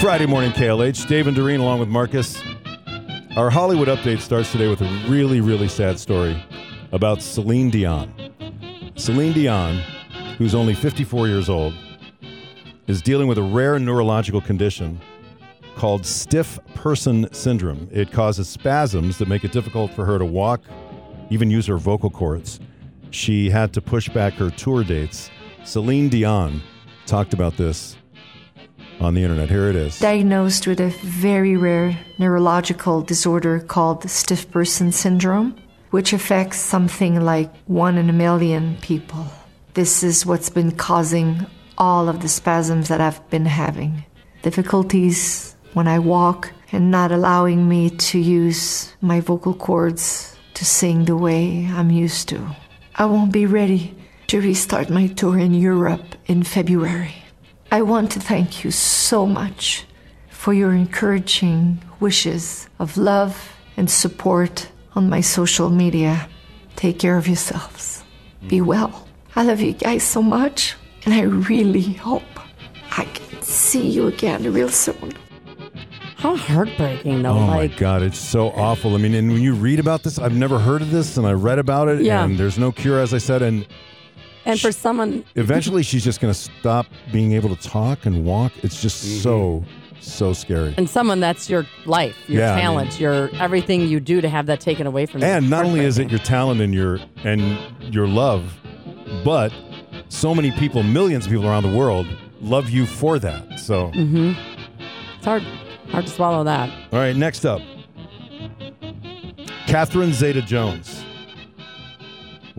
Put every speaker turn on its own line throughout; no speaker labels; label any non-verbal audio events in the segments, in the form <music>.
Friday morning KLH. Dave and Doreen along with Marcus. Our Hollywood update starts today with a really, really sad story about Celine Dion. Celine Dion, who's only 54 years old, is dealing with a rare neurological condition called stiff person syndrome. It causes spasms that make it difficult for her to walk, even use her vocal cords. She had to push back her tour dates. Celine Dion talked about this on the internet. Here it is.
diagnosed with a very rare neurological disorder called stiff person syndrome, which affects something like one in a million people. This is what's been causing all of the spasms that I've been having. Difficulties when I walk and not allowing me to use my vocal cords to sing the way I'm used to. I won't be ready to restart my tour in Europe in February. I want to thank you so much for your encouraging wishes of love and support on my social media. Take care of yourselves. Be mm. well. I love you guys so much, and I really hope I can see you again real soon.
How heartbreaking, though.
Oh
like,
my God, it's so awful. I mean, and when you read about this, I've never heard of this, and I read about it,
Yeah.
and there's no cure, as I said, and
and for someone,
eventually she's just going to stop being able to talk and walk. It's just
Mm-hmm.
so, so scary.
and someone that's your life, your
Yeah, I
talent,
mean-
your everything you do to have that taken away from you.
And not only is it your talent and your and your love, but so many people, millions of people around the world, love you for that. So,
Mm-hmm. It's hard, hard to swallow that.
all right, next up, Catherine Zeta Jones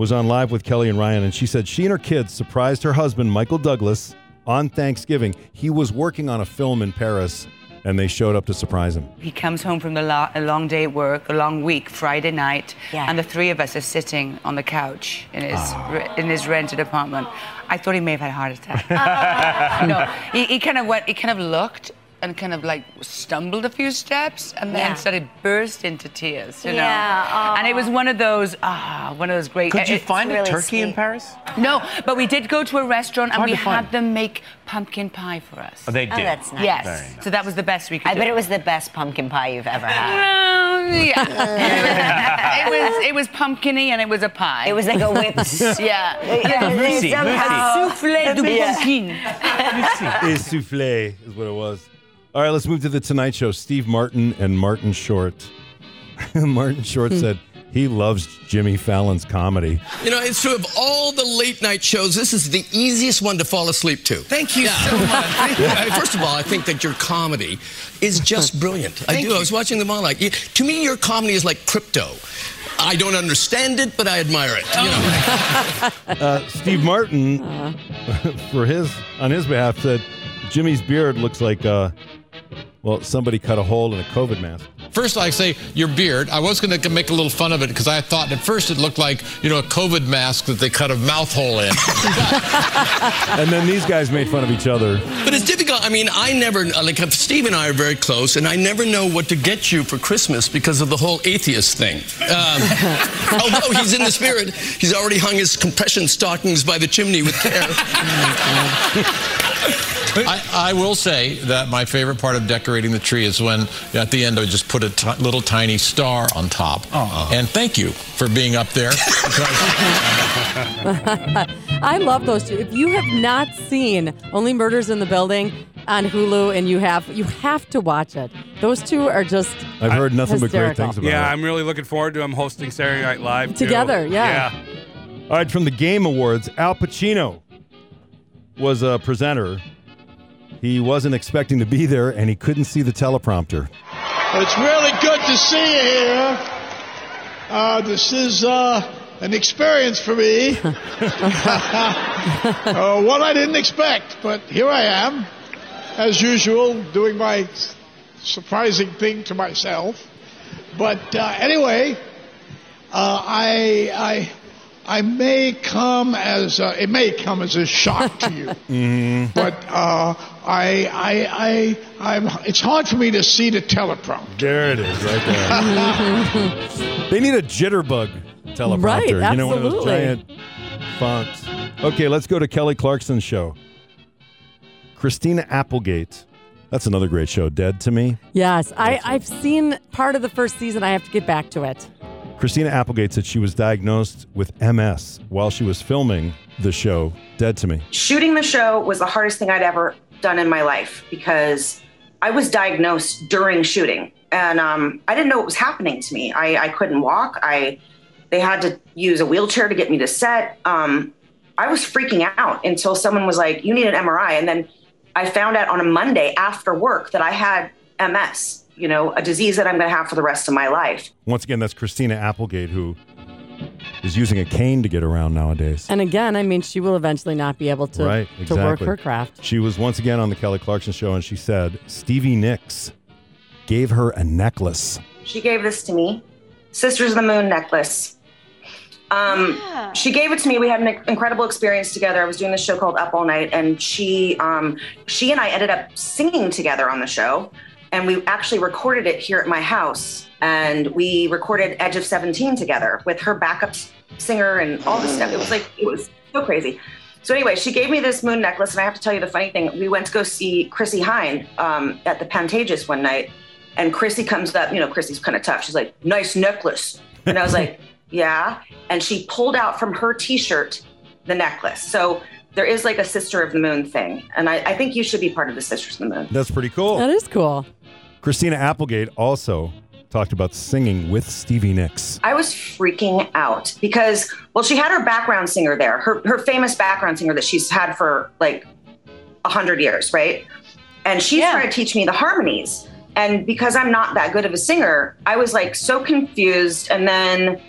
was on live with Kelly and Ryan, and she said she and her kids surprised her husband Michael Douglas on Thanksgiving. He was working on a film in Paris, and they showed up to surprise him.
He comes home from the lo- a long day at work, a long week, Friday night,
Yeah.
and the three of us are sitting on the couch in his ah. re- in his rented apartment. I thought he may have had a heart attack. <laughs> <laughs> no, he, he kind of went. He kind of looked and kind of like stumbled a few steps and then
Yeah.
started burst into tears. You know,
Yeah,
and it was one of those ah, one of those great.
Could you
it-
find a
really
turkey in. Paris?
No, but we did go to a restaurant and we
to find.
had them make pumpkin pie for us.
Oh, they did.
Oh, that's nice.
Yes,
Very nice.
so that was the best we could
I
do.
bet it was the best pumpkin pie you've ever had.
Well, yeah. <laughs> <laughs> it was it was pumpkiny and it was a pie.
It was like a <laughs> whipped.
yeah.
Yeah,
Lucy,
somehow-
Soufflé de
Yeah.
pumpkin.
Soufflé is what it was. All right, let's move to the Tonight Show. Steve Martin and Martin Short. <laughs> Martin Short said he loves Jimmy Fallon's comedy.
You know, it's true of all the late night shows, this is the easiest one to fall asleep to.
Thank you so much. <laughs> Thank you.
I- First of all, I think that your comedy is just brilliant. I
Thank
do. I
you.
was watching them all. Like, you- to me, your comedy is like crypto. I don't understand it, but I admire it. You know? <laughs>
Uh, Steve Martin, for his on his behalf, said Jimmy's beard looks like uh, well somebody cut a hole in a COVID mask.
First, I say your beard. I was going to make a little fun of it because I thought at first it looked like you know a COVID mask that they cut a mouth hole in. <laughs>
And then these guys made fun of each other.
But it's difficult. I mean, I never, like, Steve and I are very close, and I never know what to get you for Christmas because of the whole atheist thing. Um, <laughs> although he's in the spirit, he's already hung his compression stockings by the chimney with care. <laughs> <laughs>
I, I will say that my favorite part of decorating the tree is when at the end I just put a little tiny star on top. Oh. And thank you for being up there. <laughs>
I love those two. If you have not seen Only Murders in the Building on Hulu and you have you have to watch it. Those two are just
I've heard nothing but great things about them.
Yeah,
it.
I'm really looking forward to him hosting Saturday Night Live too.
Together, yeah.
All right, from the Game Awards, Al Pacino was a presenter. He wasn't expecting to be there, and he couldn't see the teleprompter.
It's really good to see you here. Uh, this is uh, an experience for me. <laughs> uh, one I didn't expect, but here I am, as usual, doing my surprising thing to myself. But uh, anyway, uh, I, I, I may come as a, it may come as a shock to you, <laughs> but uh, I, I, I, I'm. It's hard for me to see the teleprompter.
There it is, right there. <laughs> they need a jitterbug teleprompter.
Right,
You know, one of those
absolutely.
giant fonts. Okay, let's go to Kelly Clarkson's show. Christina Applegate That's another great show, Dead to Me.
Yes, I, I've seen part of the first season. I have to get back to it.
Christina Applegate said she was diagnosed with MS while she was filming the show Dead to Me.
Shooting the show was the hardest thing I'd ever done in my life because I was diagnosed during shooting and um, I didn't know what was happening to me. I, I couldn't walk. I they had to use a wheelchair to get me to set. Um, I was freaking out until someone was like, "You need an MRI," and then I found out on a Monday after work that I had MS. You know, a disease that I'm going to have for the rest of my life.
Once again, that's Christina Applegate who is using a cane to get around nowadays.
And again, I mean, she will eventually not be able to,
right,
to work her craft.
She was once again on the Kelly Clarkson show and she said Stevie Nicks gave her a necklace.
She gave this to me, Sisters of the Moon necklace. Um, She gave it to me. We had an incredible experience together. I was doing this show called Up All Night, and she, um, she and I ended up singing together on the show, and we actually recorded it here at my house. And we recorded Edge of Seventeen together with her backup singer and all this stuff. It was like it was so crazy. So anyway, she gave me this moon necklace, and I have to tell you the funny thing. We went to go see Chrissie Hynde um, at the Pantages one night, and Chrissie comes up. You know, Chrissie's kind of tough. She's like, "Nice necklace," and I was like, <laughs> "Yeah." And she pulled out from her T-shirt the necklace. So there is like a Sister of the Moon thing, and I, I think you should be part of the Sisters of the Moon.
That's pretty cool.
That is cool.
Christina Applegate also talked about singing with Stevie Nicks.
I was freaking out because, well, she had her background singer there, her her famous background singer that she's had for like a hundred years, right? And she's trying to teach me the harmonies. And because I'm not that good of a singer, I was like so confused. And then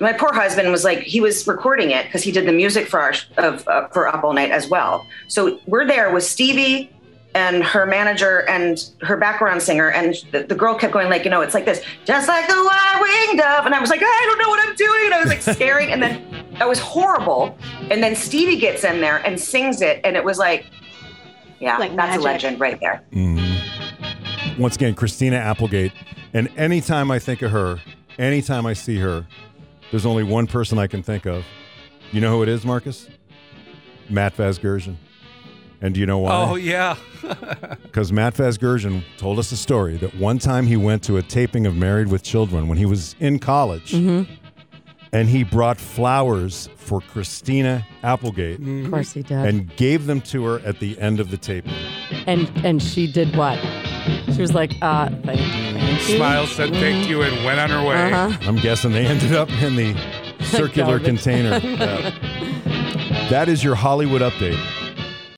my poor husband was like, he was recording it because he did the music for our of uh, for Up All Night as well. So we're there with Stevie and her manager and her background singer, and the, the girl kept going like, you know, it's like this, just like the white-winged dove, and I was like, I don't know what I'm doing, and I was like scaring, and then that was horrible. And then Stevie gets in there and sings it, and it was like, yeah,
Like
that's
magic.
a legend right there.
Once again, Christina Applegate. And anytime I think of her, anytime I see her, there's only one person I can think of. You know who it is, Marcus? Matt Vasgersian. And do you know why?
Oh yeah. <laughs>
Because Matt Vasgersian told us a story that one time he went to a taping of Married with Children when he was in college,
Mm-hmm.
and he brought flowers for Christina Applegate
Of course he did.
and gave them to her at the end of the taping.
And and she did what? She was like, uh, thank, thank you.
Smile said thank you and went on her way.
Uh-huh.
I'm guessing they ended up in the <laughs> circular container. Yeah. <laughs> That is your Hollywood update.